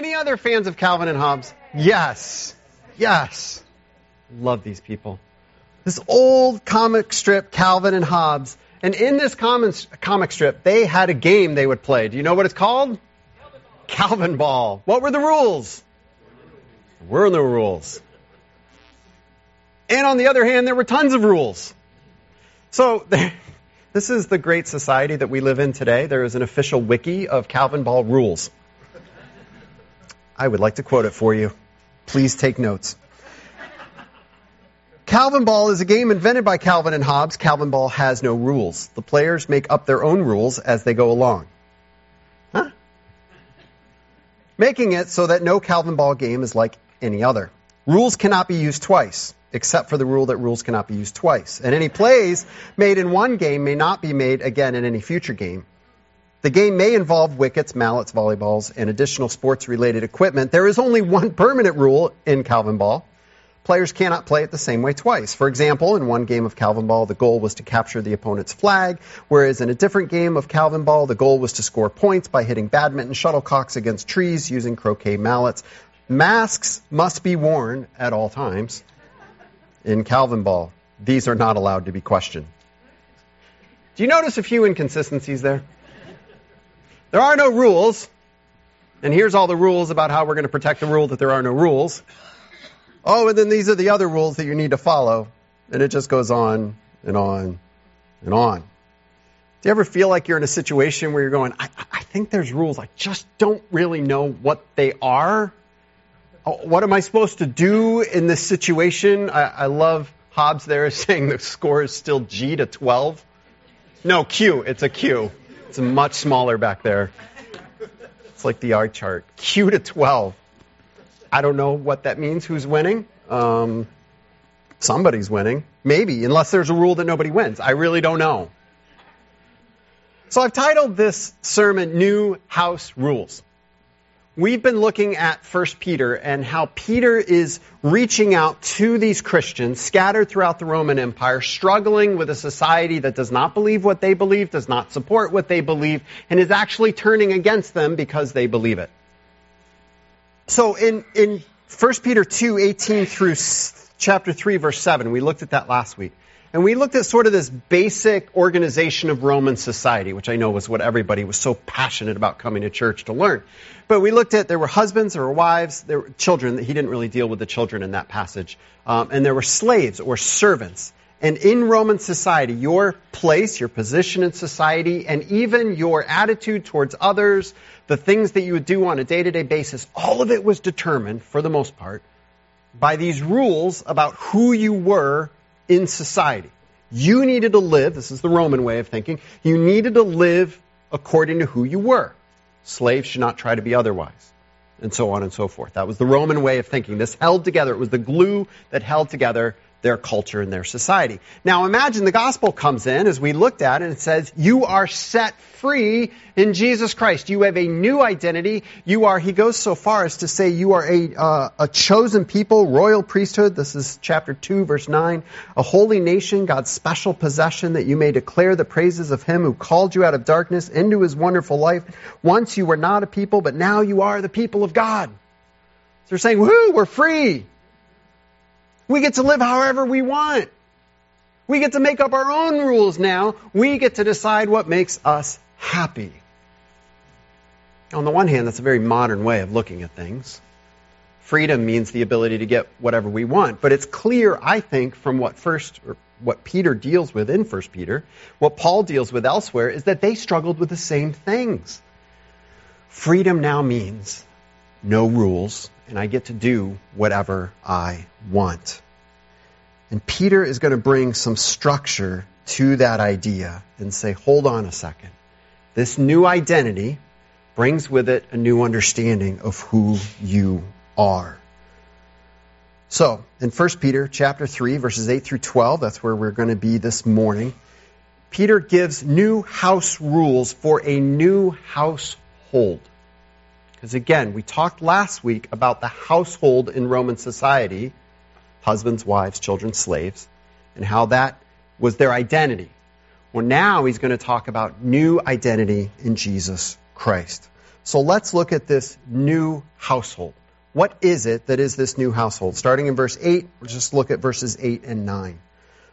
Any other fans of Calvin and Hobbes? Yes. Yes. Love these people. This old comic strip, Calvin and Hobbes. And in this comic strip, they had a game they would play. Do you know what it's called? Calvin Ball. What were the rules? Were no rules. And on the other hand, there were tons of rules. So this is the great society that we live in today. There is an official wiki of Calvin Ball rules. I would like to quote it for you. Please take notes. Calvin Ball is a game invented by Calvin and Hobbes. Calvin Ball has no rules. The players make up their own rules as they go along. Huh? Making it so that no Calvin Ball game is like any other. Rules cannot be used twice, except for the rule that rules cannot be used twice. And any plays made in one game may not be made again in any future game. The game may involve wickets, mallets, volleyballs, and additional sports related equipment. There is only one permanent rule in Calvin Ball Players cannot play it the same way twice. For example, in one game of Calvin Ball, the goal was to capture the opponent's flag, whereas in a different game of Calvin Ball, the goal was to score points by hitting badminton shuttlecocks against trees using croquet mallets. Masks must be worn at all times in Calvin Ball. These are not allowed to be questioned. Do you notice a few inconsistencies there? There are no rules, and here's all the rules about how we're going to protect the rule that there are no rules. Oh, and then these are the other rules that you need to follow. And it just goes on and on and on. Do you ever feel like you're in a situation where you're going, I, I think there's rules, I just don't really know what they are? Oh, what am I supposed to do in this situation? I, I love Hobbes there saying the score is still G to 12. No, Q. It's a Q. It's much smaller back there. It's like the R chart. Q to 12. I don't know what that means. Who's winning? Um, somebody's winning. Maybe, unless there's a rule that nobody wins. I really don't know. So I've titled this sermon New House Rules. We've been looking at 1 Peter and how Peter is reaching out to these Christians scattered throughout the Roman Empire, struggling with a society that does not believe what they believe, does not support what they believe, and is actually turning against them because they believe it. So in, in 1 Peter 2, 18 through chapter 3, verse 7, we looked at that last week. And we looked at sort of this basic organization of Roman society, which I know was what everybody was so passionate about coming to church to learn. But we looked at there were husbands, there were wives, there were children. He didn't really deal with the children in that passage. Um, and there were slaves or servants. And in Roman society, your place, your position in society, and even your attitude towards others, the things that you would do on a day to day basis, all of it was determined, for the most part, by these rules about who you were in society. You needed to live, this is the Roman way of thinking, you needed to live according to who you were. Slaves should not try to be otherwise. And so on and so forth. That was the Roman way of thinking. This held together. It was the glue that held together their culture and their society. Now imagine the gospel comes in as we looked at and it says, you are set free in Jesus Christ. You have a new identity. You are, he goes so far as to say you are a, uh, a chosen people, royal priesthood. This is chapter 2 verse 9. A holy nation, God's special possession that you may declare the praises of him who called you out of darkness into his wonderful life. Once you were not a people, but now you are the people of God. So they're saying, whoo, we're free. We get to live however we want. We get to make up our own rules now. We get to decide what makes us happy. On the one hand, that's a very modern way of looking at things. Freedom means the ability to get whatever we want. But it's clear, I think, from what first, what Peter deals with in 1 Peter, what Paul deals with elsewhere, is that they struggled with the same things. Freedom now means no rules, and I get to do whatever I want. And Peter is going to bring some structure to that idea and say, hold on a second. This new identity brings with it a new understanding of who you are. So, in 1 Peter chapter 3 verses 8 through 12, that's where we're going to be this morning. Peter gives new house rules for a new household. Because again, we talked last week about the household in Roman society husbands, wives, children, slaves and how that was their identity. Well, now he's going to talk about new identity in Jesus Christ. So let's look at this new household. What is it that is this new household? Starting in verse 8, we'll just look at verses 8 and 9.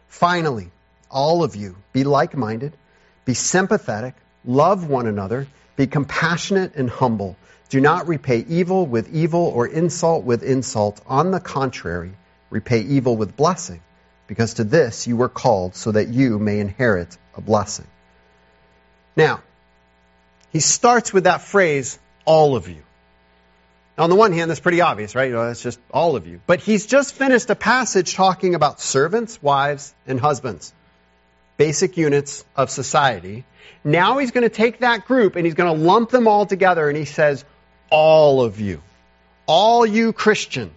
Finally, all of you, be like minded, be sympathetic, love one another, be compassionate and humble. Do not repay evil with evil or insult with insult. On the contrary, repay evil with blessing, because to this you were called so that you may inherit a blessing. Now, he starts with that phrase, all of you. Now, on the one hand, that's pretty obvious, right? You know, that's just all of you. But he's just finished a passage talking about servants, wives, and husbands. Basic units of society. Now he's going to take that group and he's going to lump them all together and he says, all of you. All you Christian.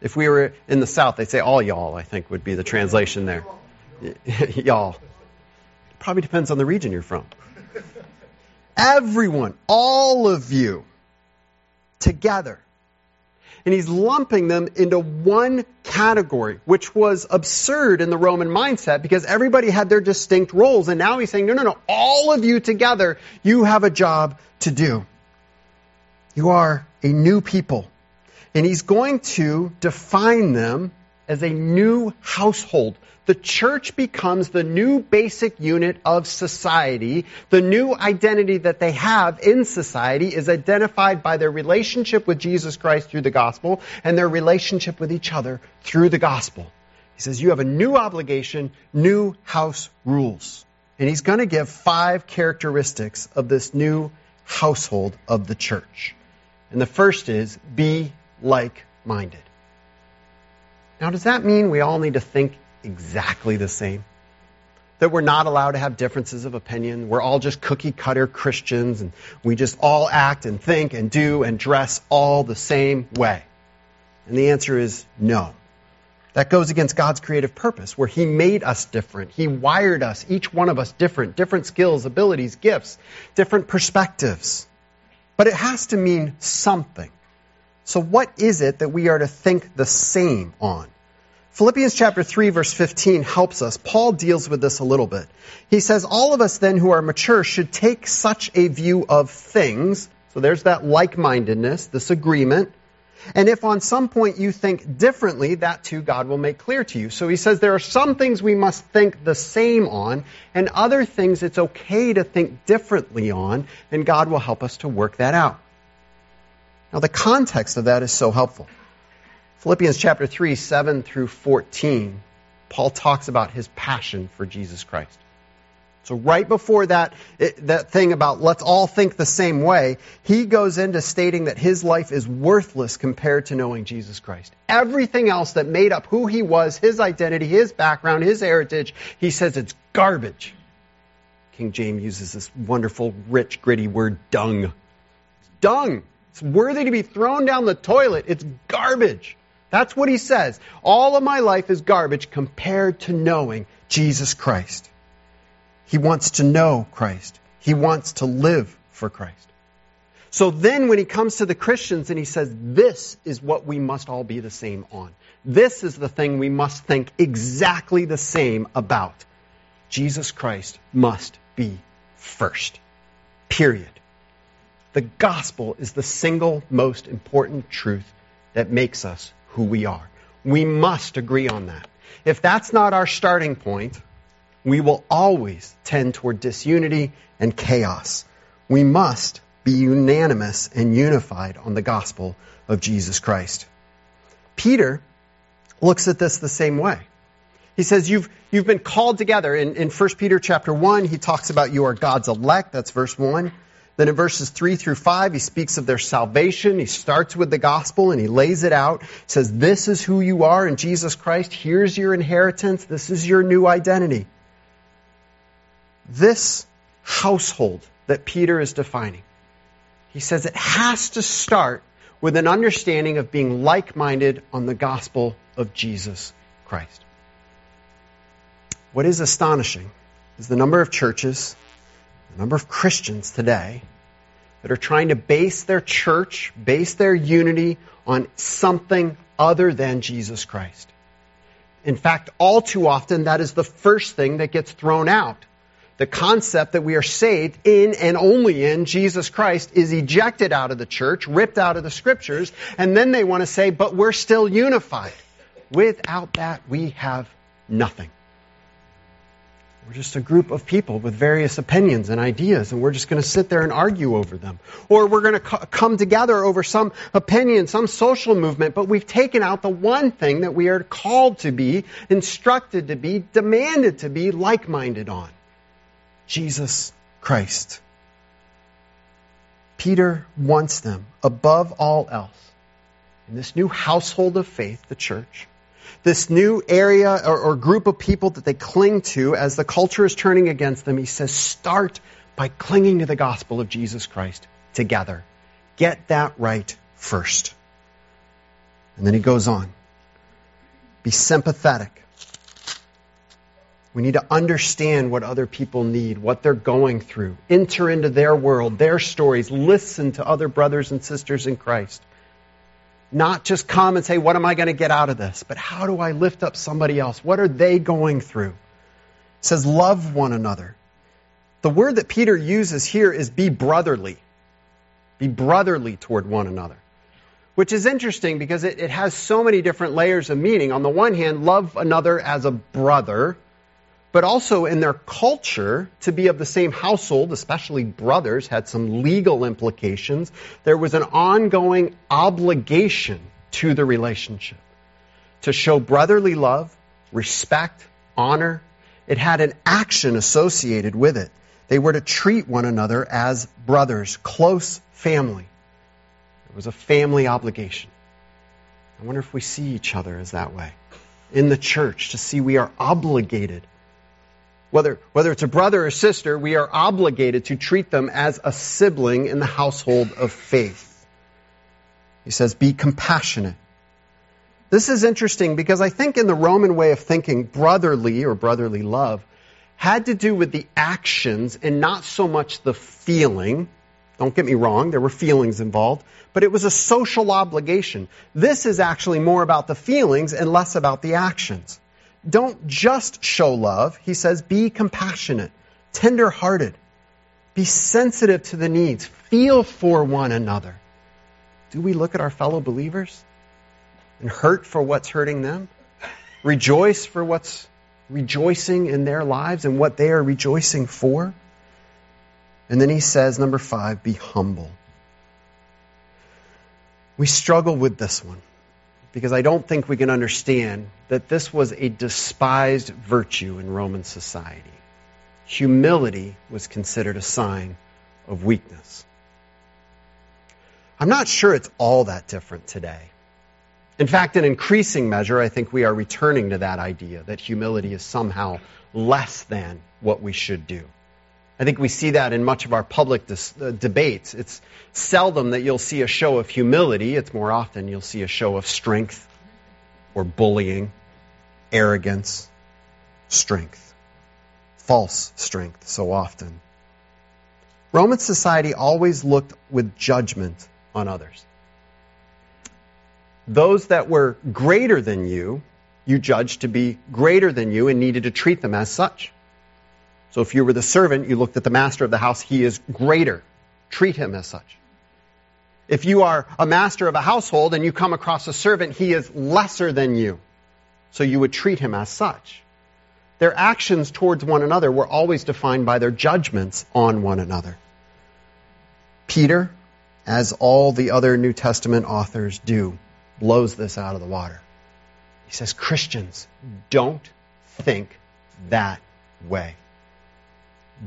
If we were in the South, they'd say all y'all, I think would be the translation there. y'all. Probably depends on the region you're from. Everyone, all of you, together. And he's lumping them into one category, which was absurd in the Roman mindset because everybody had their distinct roles. And now he's saying, no, no, no, all of you together, you have a job to do. You are a new people. And he's going to define them as a new household the church becomes the new basic unit of society. The new identity that they have in society is identified by their relationship with Jesus Christ through the gospel and their relationship with each other through the gospel. He says, You have a new obligation, new house rules. And he's going to give five characteristics of this new household of the church. And the first is be like minded. Now, does that mean we all need to think exactly the same. That we're not allowed to have differences of opinion. We're all just cookie cutter Christians and we just all act and think and do and dress all the same way. And the answer is no. That goes against God's creative purpose, where He made us different. He wired us, each one of us different, different skills, abilities, gifts, different perspectives. But it has to mean something. So, what is it that we are to think the same on? Philippians chapter 3 verse 15 helps us. Paul deals with this a little bit. He says, all of us then who are mature should take such a view of things. So there's that like-mindedness, this agreement. And if on some point you think differently, that too God will make clear to you. So he says there are some things we must think the same on, and other things it's okay to think differently on, and God will help us to work that out. Now the context of that is so helpful. Philippians chapter 3, 7 through 14, Paul talks about his passion for Jesus Christ. So right before that, it, that thing about let's all think the same way, he goes into stating that his life is worthless compared to knowing Jesus Christ. Everything else that made up who he was, his identity, his background, his heritage, he says it's garbage. King James uses this wonderful, rich, gritty word, dung. It's dung. It's worthy to be thrown down the toilet. It's garbage. That's what he says. All of my life is garbage compared to knowing Jesus Christ. He wants to know Christ. He wants to live for Christ. So then when he comes to the Christians and he says, this is what we must all be the same on. This is the thing we must think exactly the same about. Jesus Christ must be first. Period. The gospel is the single most important truth that makes us who we are. We must agree on that. If that's not our starting point, we will always tend toward disunity and chaos. We must be unanimous and unified on the gospel of Jesus Christ. Peter looks at this the same way. He says, you've, you've been called together. In, in 1 Peter chapter 1, he talks about you are God's elect. That's verse 1. Then in verses 3 through 5, he speaks of their salvation. He starts with the gospel and he lays it out. He says, This is who you are in Jesus Christ. Here's your inheritance. This is your new identity. This household that Peter is defining, he says it has to start with an understanding of being like minded on the gospel of Jesus Christ. What is astonishing is the number of churches the number of Christians today that are trying to base their church, base their unity on something other than Jesus Christ. In fact, all too often, that is the first thing that gets thrown out. The concept that we are saved in and only in Jesus Christ is ejected out of the church, ripped out of the scriptures, and then they want to say, but we're still unified. Without that, we have nothing. We're just a group of people with various opinions and ideas, and we're just going to sit there and argue over them. Or we're going to co- come together over some opinion, some social movement, but we've taken out the one thing that we are called to be, instructed to be, demanded to be like minded on Jesus Christ. Peter wants them, above all else, in this new household of faith, the church, this new area or, or, group of people that they cling to as the culture is turning against them, he says, start by clinging to the gospel of Jesus Christ together. Get that right first. And then he goes on. Be sympathetic. We need to understand what other people need, what they're going through. Enter into their world, their stories. Listen to other brothers and sisters in Christ. Not just come and say, What am I going to get out of this? But how do I lift up somebody else? What are they going through? It says, Love one another. The word that Peter uses here is be brotherly. Be brotherly toward one another. Which is interesting because it, it has so many different layers of meaning. On the one hand, love another as a brother but also in their culture to be of the same household, especially brothers, had some legal implications. There was an ongoing obligation to the relationship to show brotherly love, respect, honor. It had an action associated with it. They were to treat one another as brothers, close family. It was a family obligation. I wonder if we see each other as that way. In the church, to see we are obligated whether, whether it's a brother or sister, we are obligated to treat them as a sibling in the household of faith. He says, be compassionate. This is interesting because I think in the Roman way of thinking, brotherly or brotherly love had to do with the actions and not so much the feeling. Don't get me wrong, there were feelings involved, but it was a social obligation. This is actually more about the feelings and less about the actions don't just show love. He says, be compassionate, tender hearted, be sensitive to the needs, feel for one another. Do we look at our fellow believers and hurt for what's hurting them? Rejoice for what's rejoicing in their lives and what they are rejoicing for? And then he says, number five, be humble. We struggle with this one because I don't think we can understand that this was a despised virtue in Roman society. Humility was considered a sign of weakness. I'm not sure it's all that different today. In fact, in increasing measure, I think we are returning to that idea that humility is somehow less than what we should do. I think we see that in much of our public dis- uh, debates. It's seldom that you'll see a show of humility. It's more often you'll see a show of strength or bullying, arrogance, strength. False strength so often. Roman society always looked with judgment on others. Those that were greater than you, you judged to be greater than you and needed to treat them as such. So if you were the servant, you looked at the master of the house, he is greater. Treat him as such. If you are a master of a household and you come across a servant, he is lesser than you. So you would treat him as such. Their actions towards one another were always defined by their judgments on one another. Peter, as all the other New Testament authors do, blows this out of the water. He says, Christians, don't think that way.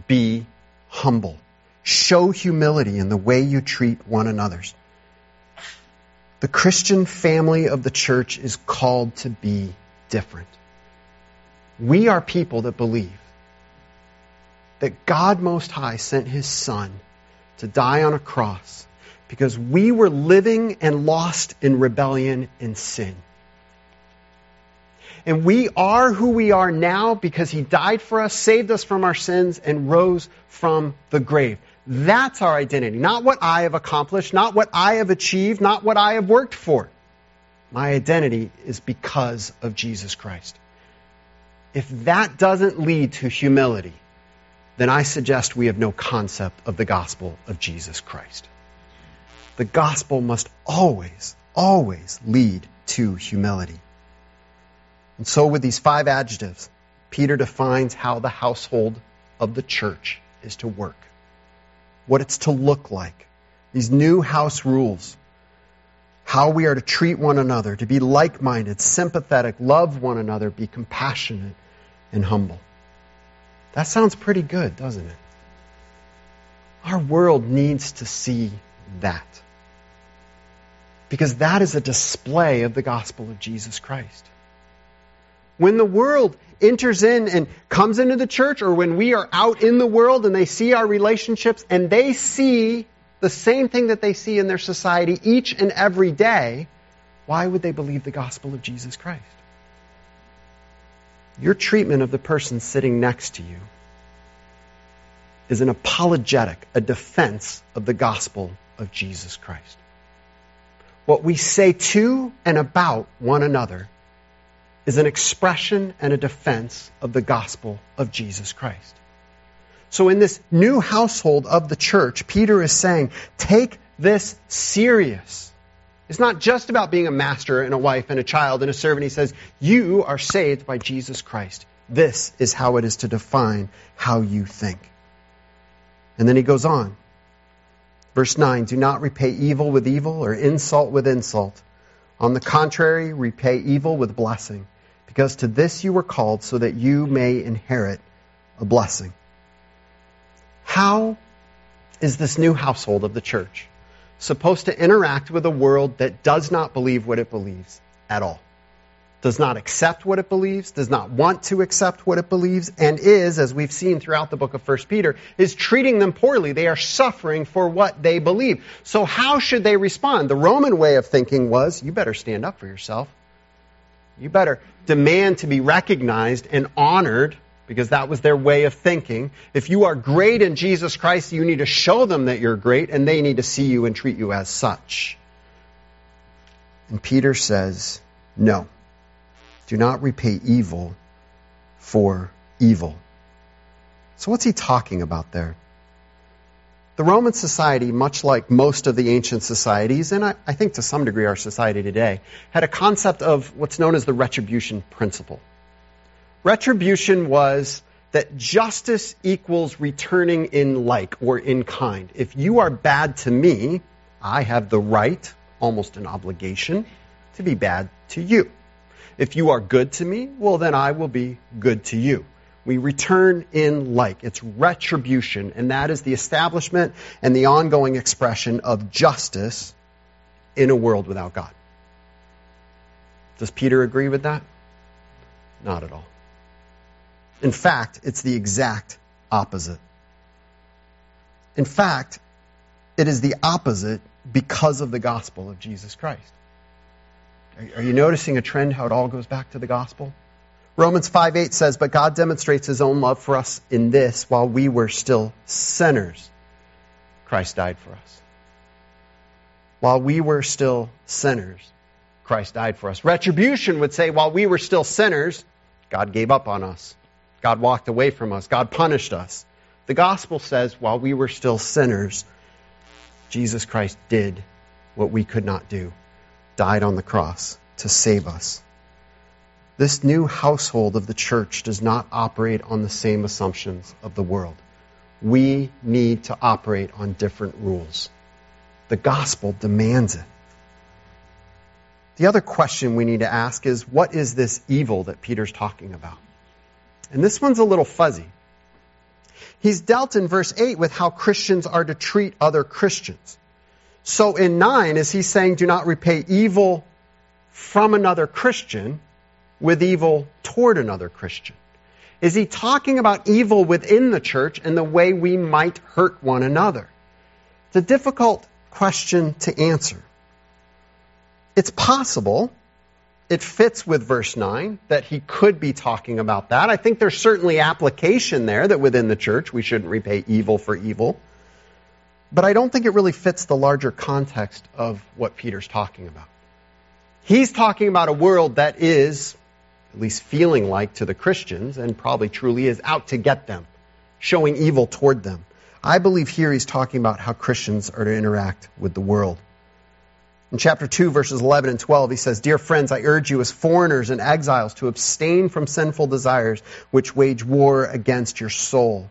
Be humble. Show humility in the way you treat one another. The Christian family of the church is called to be different. We are people that believe that God Most High sent His Son to die on a cross because we were living and lost in rebellion and sin. And we are who we are now because He died for us, saved us from our sins, and rose from the grave. That's our identity. Not what I have accomplished, not what I have achieved, not what I have worked for. My identity is because of Jesus Christ. If that doesn't lead to humility, then I suggest we have no concept of the gospel of Jesus Christ. The gospel must always, always lead to humility. And so, with these five adjectives, Peter defines how the household of the church is to work, what it's to look like, these new house rules, how we are to treat one another, to be like minded, sympathetic, love one another, be compassionate and humble. That sounds pretty good, doesn't it? Our world needs to see that. Because that is a display of the gospel of Jesus Christ. When the world enters in and comes into the church, or when we are out in the world and they see our relationships and they see the same thing that they see in their society each and every day, why would they believe the gospel of Jesus Christ? Your treatment of the person sitting next to you is an apologetic, a defense of the gospel of Jesus Christ. What we say to and about one another is an expression and a defense of the gospel of Jesus Christ. So in this new household of the church, Peter is saying, take this serious. It's not just about being a master and a wife and a child and a servant. He says, you are saved by Jesus Christ. This is how it is to define how you think. And then he goes on. Verse 9 Do not repay evil with evil or insult with insult. On the contrary, repay evil with blessing, because to this you were called so that you may inherit a blessing. How is this new household of the church supposed to interact with a world that does not believe what it believes at all? Does not accept what it believes, does not want to accept what it believes, and is, as we've seen throughout the book of 1 Peter, is treating them poorly. They are suffering for what they believe. So how should they respond? The Roman way of thinking was, you better stand up for yourself. You better demand to be recognized and honored because that was their way of thinking. If you are great in Jesus Christ, you need to show them that you're great and they need to see you and treat you as such. And Peter says, no. Do not repay evil for evil. So, what's he talking about there? The Roman society, much like most of the ancient societies, and I, I, think to some degree our society today, had a concept of what's known as the retribution principle. Retribution was that justice equals returning in like or in kind. If you are bad to me, I have the right, almost an obligation, to be bad to you. If you are good to me, well, then I will be good to you. We return in like. It's retribution, and that is the establishment and the ongoing expression of justice in a world without God. Does Peter agree with that? Not at all. In fact, it's the exact opposite. In fact, it is the opposite because of the gospel of Jesus Christ. Are you noticing a trend how it all goes back to the gospel? Romans 5 8 says, But God demonstrates his own love for us in this while we were still sinners. Christ died for us. While we were still sinners, Christ died for us. Retribution would say, while we were still sinners, God gave up on us. God walked away from us. God punished us. The gospel says, while we were still sinners, Jesus Christ did what we could not do died on the cross to save us. This new household of the church does not operate on the same assumptions of the world. We need to operate on different rules. The gospel demands it. The other question we need to ask is what is this evil that Peter's talking about? And this one's a little fuzzy. He's dealt in verse 8 with how Christians are to treat other Christians. So in 9, is he saying, do not repay evil from another Christian with evil toward another Christian? Is he talking about evil within the church and the way we might hurt one another? It's a difficult question to answer. It's possible, it fits with verse 9, that he could be talking about that. I think there's certainly application there that within the church we shouldn't repay evil for evil. But I don't think it really fits the larger context of what Peter's talking about. He's talking about a world that is, at least feeling like to the Christians, and probably truly is, out to get them, showing evil toward them. I believe here he's talking about how Christians are to interact with the world. In chapter 2, verses 11 and 12, he says, Dear friends, I urge you as foreigners and exiles to abstain from sinful desires which wage war against your soul.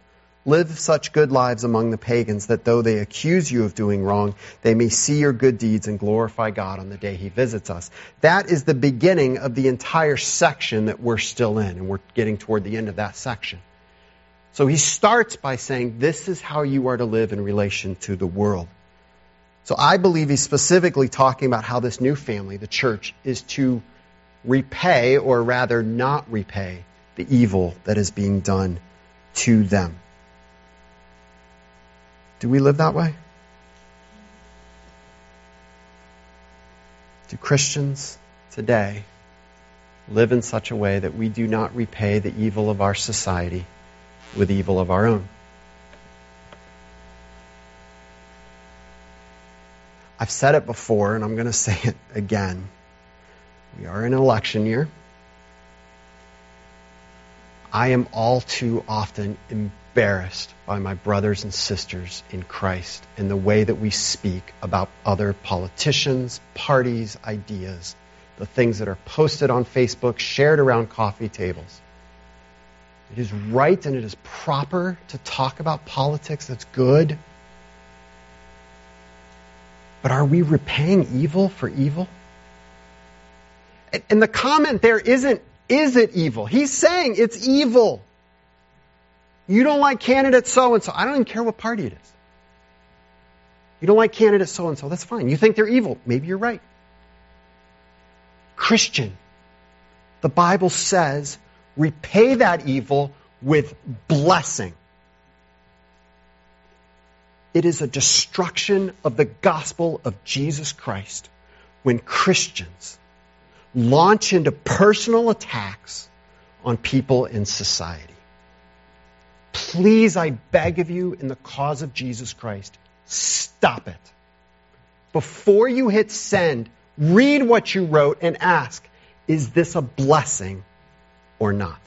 Live such good lives among the pagans that though they accuse you of doing wrong, they may see your good deeds and glorify God on the day he visits us. That is the beginning of the entire section that we're still in, and we're getting toward the end of that section. So he starts by saying, This is how you are to live in relation to the world. So I believe he's specifically talking about how this new family, the church, is to repay, or rather not repay, the evil that is being done to them. Do we live that way? Do Christians today live in such a way that we do not repay the evil of our society with evil of our own? I've said it before and I'm going to say it again. We are in an election year. I am all too often embarrassed by my brothers and sisters in Christ in the way that we speak about other politicians, parties, ideas, the things that are posted on Facebook, shared around coffee tables. It is right and it is proper to talk about politics. That's good. But are we repaying evil for evil? And the comment there isn't, is it evil? He's saying it's evil. You don't like candidate so and so. I don't even care what party it is. You don't like candidate so and so. That's fine. You think they're evil. Maybe you're right. Christian, the Bible says, repay that evil with blessing. It is a destruction of the gospel of Jesus Christ when Christians launch into personal attacks on people in society. Please, I beg of you, in the cause of Jesus Christ, stop it. Before you hit send, read what you wrote and ask, is this a blessing or not?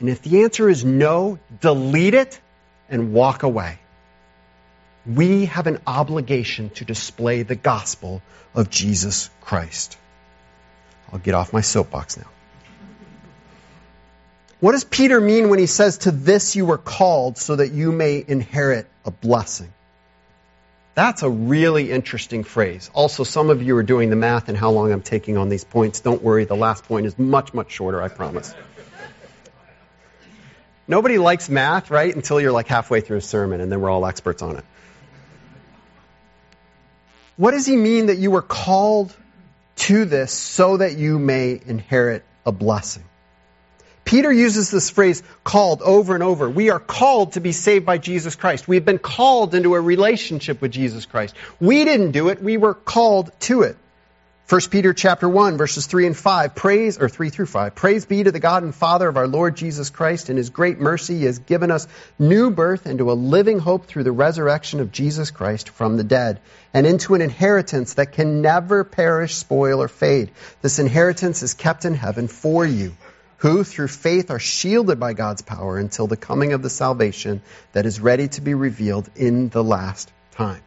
And if the answer is no, delete it and walk away. We have an obligation to display the gospel of Jesus Christ. I'll get off my soapbox now. What does Peter mean when he says, To this you were called so that you may inherit a blessing? That's a really interesting phrase. Also, some of you are doing the math and how long I'm taking on these points. Don't worry, the last point is much, much shorter, I promise. Nobody likes math, right? Until you're like halfway through a sermon and then we're all experts on it. What does he mean that you were called to this so that you may inherit a blessing? Peter uses this phrase called over and over. We are called to be saved by Jesus Christ. We've been called into a relationship with Jesus Christ. We didn't do it, we were called to it. 1 Peter chapter 1 verses 3 and 5 praise or 3 through 5 praise be to the God and Father of our Lord Jesus Christ in his great mercy he has given us new birth into a living hope through the resurrection of Jesus Christ from the dead and into an inheritance that can never perish spoil or fade this inheritance is kept in heaven for you who through faith are shielded by God's power until the coming of the salvation that is ready to be revealed in the last time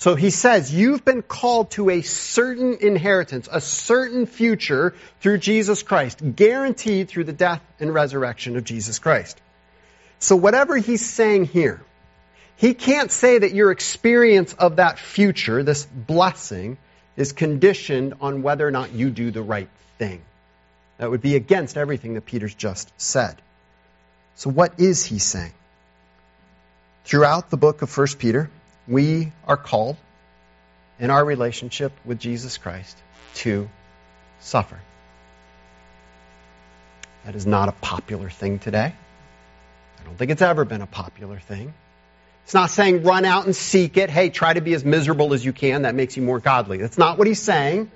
so he says, You've been called to a certain inheritance, a certain future through Jesus Christ, guaranteed through the death and resurrection of Jesus Christ. So, whatever he's saying here, he can't say that your experience of that future, this blessing, is conditioned on whether or not you do the right thing. That would be against everything that Peter's just said. So, what is he saying? Throughout the book of 1 Peter, we are called in our relationship with Jesus Christ to suffer. That is not a popular thing today. I don't think it's ever been a popular thing. It's not saying run out and seek it. Hey, try to be as miserable as you can. That makes you more godly. That's not what he's saying.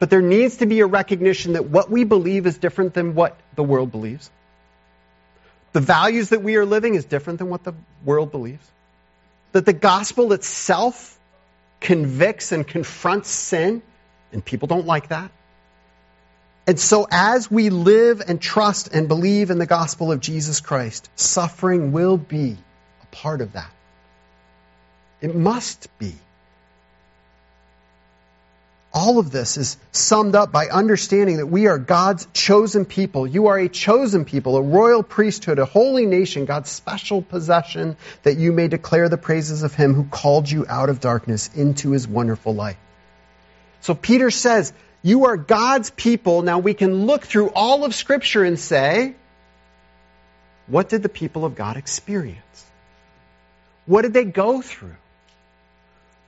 But there needs to be a recognition that what we believe is different than what the world believes. The values that we are living is different than what the world believes that the gospel itself convicts and confronts sin, and people don't like that. And so, as we live and trust and believe in the gospel of Jesus Christ, suffering will be a part of that. It must be. All of this is summed up by understanding that we are God's chosen people. You are a chosen people, a royal priesthood, a holy nation, God's special possession, that you may declare the praises of Him who called you out of darkness into His wonderful light. So Peter says, You are God's people. Now we can look through all of Scripture and say, What did the people of God experience? What did they go through?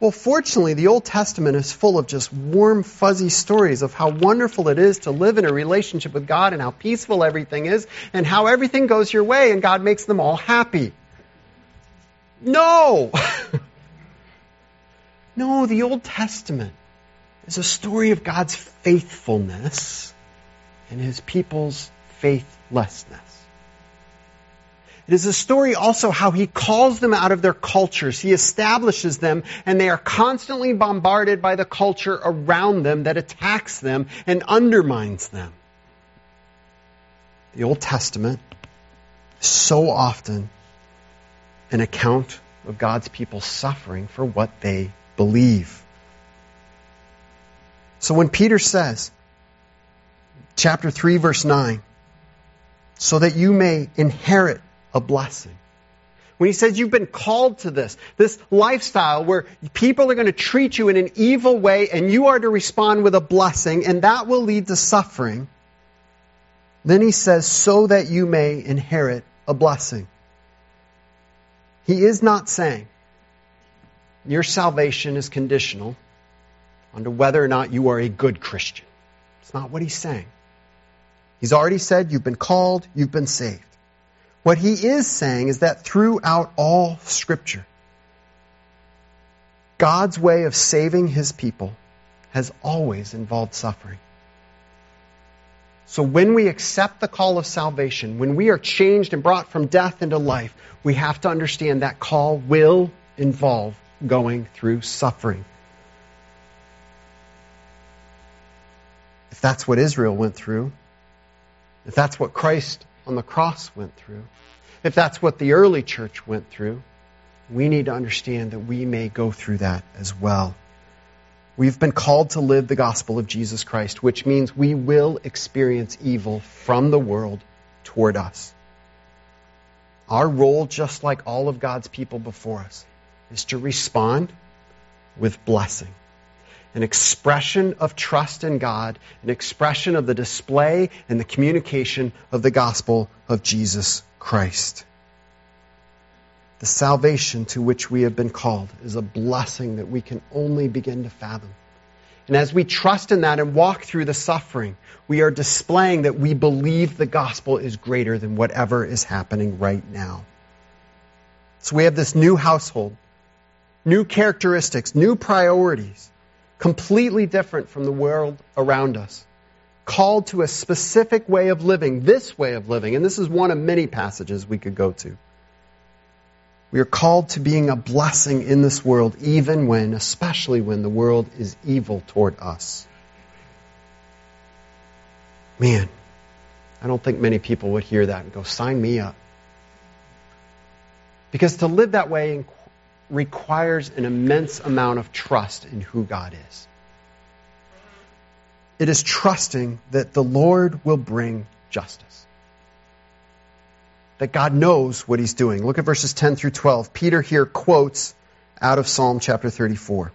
Well, fortunately, the Old Testament is full of just warm, fuzzy stories of how wonderful it is to live in a relationship with God and how peaceful everything is and how everything goes your way and God makes them all happy. No! no, the Old Testament is a story of God's faithfulness and his people's faithlessness. It is a story also how he calls them out of their cultures. He establishes them and they are constantly bombarded by the culture around them that attacks them and undermines them. The Old Testament is so often an account of God's people suffering for what they believe. So when Peter says, chapter 3 verse 9, so that you may inherit a blessing. When he says you've been called to this, this lifestyle where people are going to treat you in an evil way and you are to respond with a blessing and that will lead to suffering, then he says, so that you may inherit a blessing. He is not saying your salvation is conditional on whether or not you are a good Christian. It's not what he's saying. He's already said you've been called, you've been saved. What he is saying is that throughout all Scripture, God's way of saving his people has always involved suffering. So when we accept the call of salvation, when we are changed and brought from death into life, we have to understand that call will involve going through suffering. If that's what Israel went through, if that's what Christ on the cross went through, if that's what the early church went through, we need to understand that we may go through that as well. We've been called to live the gospel of Jesus Christ, which means we will experience evil from the world toward us. Our role, just like all of God's people before us, is to respond with blessing an expression of trust in God, an expression of the display and the communication of the gospel of Jesus Christ. The salvation to which we have been called is a blessing that we can only begin to fathom. And as we trust in that and walk through the suffering, we are displaying that we believe the gospel is greater than whatever is happening right now. So we have this new household, new characteristics, new priorities completely different from the world around us. Called to a specific way of living, this way of living, and this is one of many passages we could go to. We are called to being a blessing in this world, even when, especially when the world is evil toward us. Man, I don't think many people would hear that and go, sign me up. Because to live that way requires an immense amount of trust in who God is. It is trusting that the Lord will bring justice. That God knows what he's doing. Look at verses 10 through 12. Peter here quotes out of Psalm chapter 34.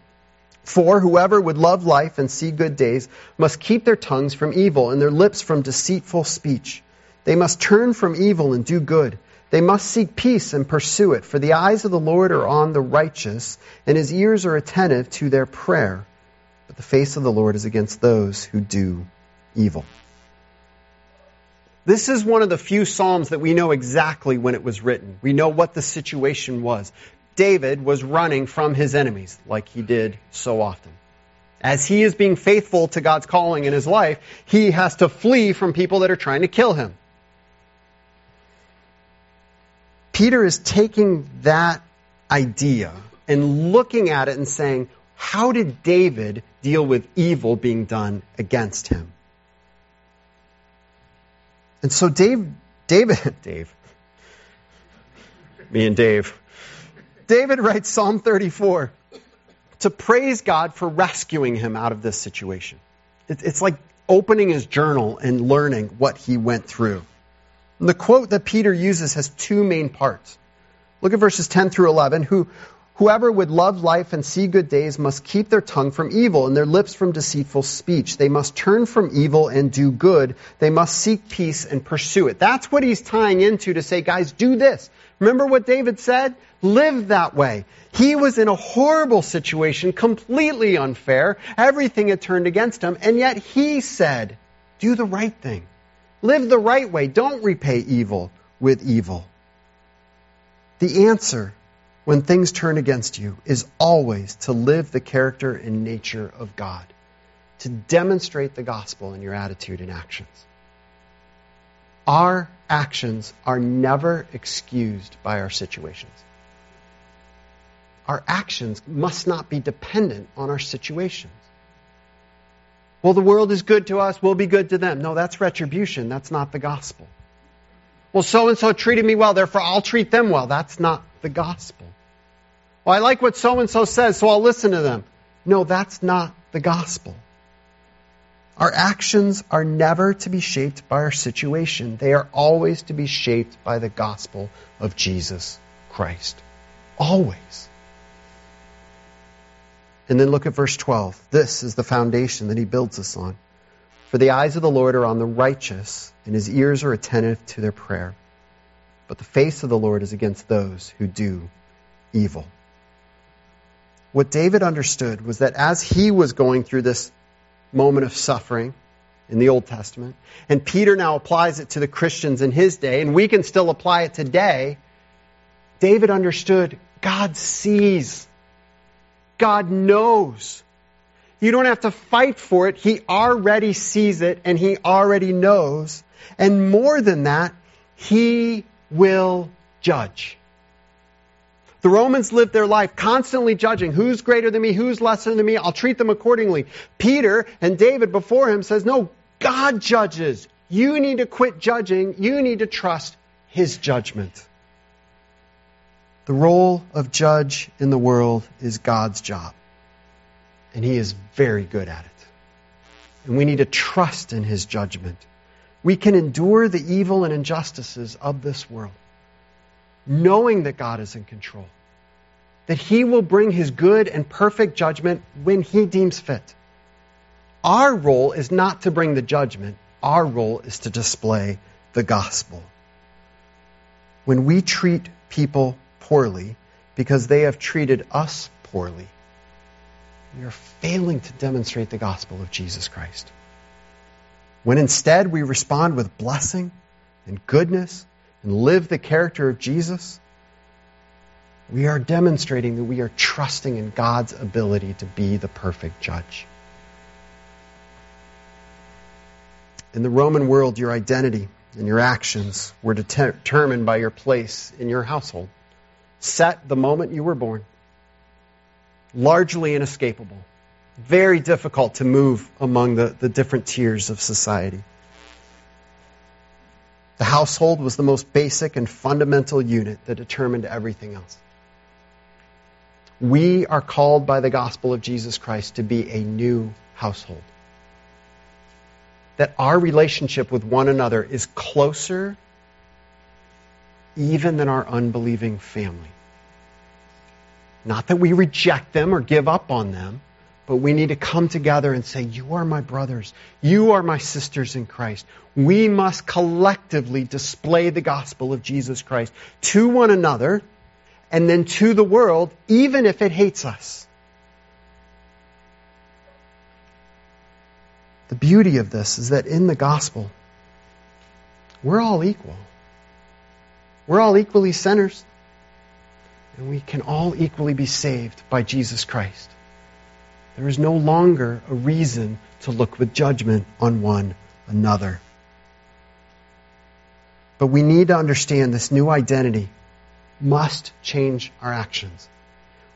For whoever would love life and see good days must keep their tongues from evil and their lips from deceitful speech. They must turn from evil and do good. They must seek peace and pursue it, for the eyes of the Lord are on the righteous, and his ears are attentive to their prayer. But the face of the Lord is against those who do evil. This is one of the few Psalms that we know exactly when it was written. We know what the situation was. David was running from his enemies, like he did so often. As he is being faithful to God's calling in his life, he has to flee from people that are trying to kill him. Peter is taking that idea and looking at it and saying, how did David deal with evil being done against him? And so Dave, David, Dave, me and Dave, David writes Psalm 34 to praise God for rescuing him out of this situation. It's like opening his journal and learning what he went through. And the quote that Peter uses has two main parts. Look at verses 10 through 11. Who, whoever would love life and see good days must keep their tongue from evil and their lips from deceitful speech. They must turn from evil and do good. They must seek peace and pursue it. That's what he's tying into to say, guys, do this. Remember what David said? Live that way. He was in a horrible situation, completely unfair. Everything had turned against him, and yet he said, do the right thing. Live the right way. Don't repay evil with evil. The answer when things turn against you is always to live the character and nature of God, to demonstrate the gospel in your attitude and actions. Our actions are never excused by our situations. Our actions must not be dependent on our situations. Well, the world is good to us, we'll be good to them. No, that's retribution. That's not the gospel. Well, so and so treated me well, therefore I'll treat them well. That's not the gospel. Well, I like what so and so says, so I'll listen to them. No, that's not the gospel. Our actions are never to be shaped by our situation. They are always to be shaped by the gospel of Jesus Christ. Always. And then look at verse 12. This is the foundation that he builds us on. For the eyes of the Lord are on the righteous, and his ears are attentive to their prayer. But the face of the Lord is against those who do evil. What David understood was that as he was going through this moment of suffering in the Old Testament. And Peter now applies it to the Christians in his day, and we can still apply it today. David understood God sees, God knows. You don't have to fight for it. He already sees it and he already knows. And more than that, he will judge. The Romans lived their life constantly judging who's greater than me, who's lesser than me. I'll treat them accordingly. Peter and David before him says, no, God judges. You need to quit judging. You need to trust his judgment. The role of judge in the world is God's job. And he is very good at it. And we need to trust in his judgment. We can endure the evil and injustices of this world knowing that God is in control, that He will bring His good and perfect judgment when He deems fit. Our role is not to bring the judgment, our role is to display the gospel. When we treat people poorly because they have treated us poorly, we are failing to demonstrate the gospel of Jesus Christ. When instead we respond with blessing and goodness and live the character of Jesus, we are demonstrating that we are trusting in God's ability to be the perfect judge. In the Roman world, your identity and your actions were determined by your place in your household, set the moment you were born, largely inescapable, very difficult to move among the, the different tiers of society. The household was the most basic and fundamental unit that determined everything else. We are called by the gospel of Jesus Christ to be a new household. That our relationship with one another is closer even than our unbelieving family. Not that we reject them or give up on them, but we need to come together and say, You are my brothers. You are my sisters in Christ. We must collectively display the gospel of Jesus Christ to one another and then to the world, even if it hates us. The beauty of this is that in the gospel, we're all equal. We're all equally sinners. And we can all equally be saved by Jesus Christ. There is no longer a reason to look with judgment on one another. But we need to understand this new identity must change our actions.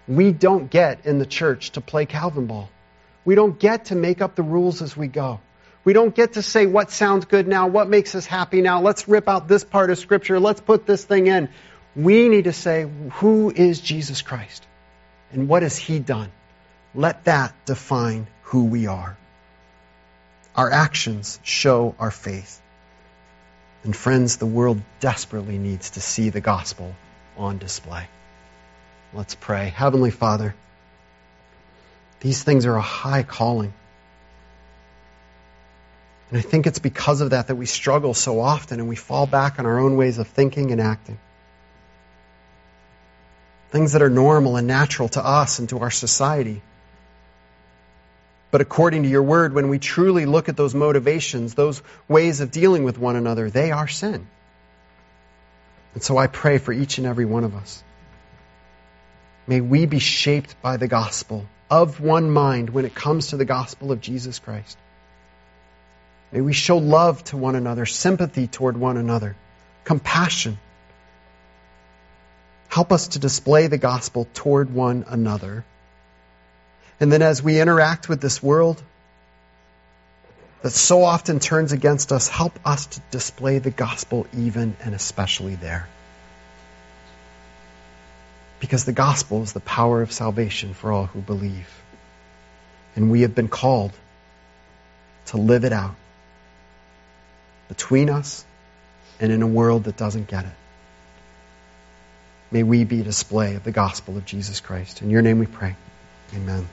We don't get in the church to play Calvin ball. We don't get to make up the rules as we go. We don't get to say what sounds good now, what makes us happy now. Let's rip out this part of Scripture. Let's put this thing in. We need to say, who is Jesus Christ? And what has He done? Let that define who we are. Our actions show our faith. And friends, the world desperately needs to see the gospel on display. Let's pray. Heavenly Father, these things are a high calling. And I think it's because of that that we struggle so often and we fall back on our own ways of thinking and acting. Things that are normal and natural to us and to our society. But according to your word, when we truly look at those motivations, those ways of dealing with one another, they are sin. And so I pray for each and every one of us. May we be shaped by the gospel of one mind when it comes to the gospel of Jesus Christ. May we show love to one another, sympathy toward one another, compassion. Help us to display the gospel toward one another. And then as we interact with this world that so often turns against us, help us to display the gospel even and especially there. Because the gospel is the power of salvation for all who believe. And we have been called to live it out between us and in a world that doesn't get it. May we be a display of the gospel of Jesus Christ. In your name we pray. Amen.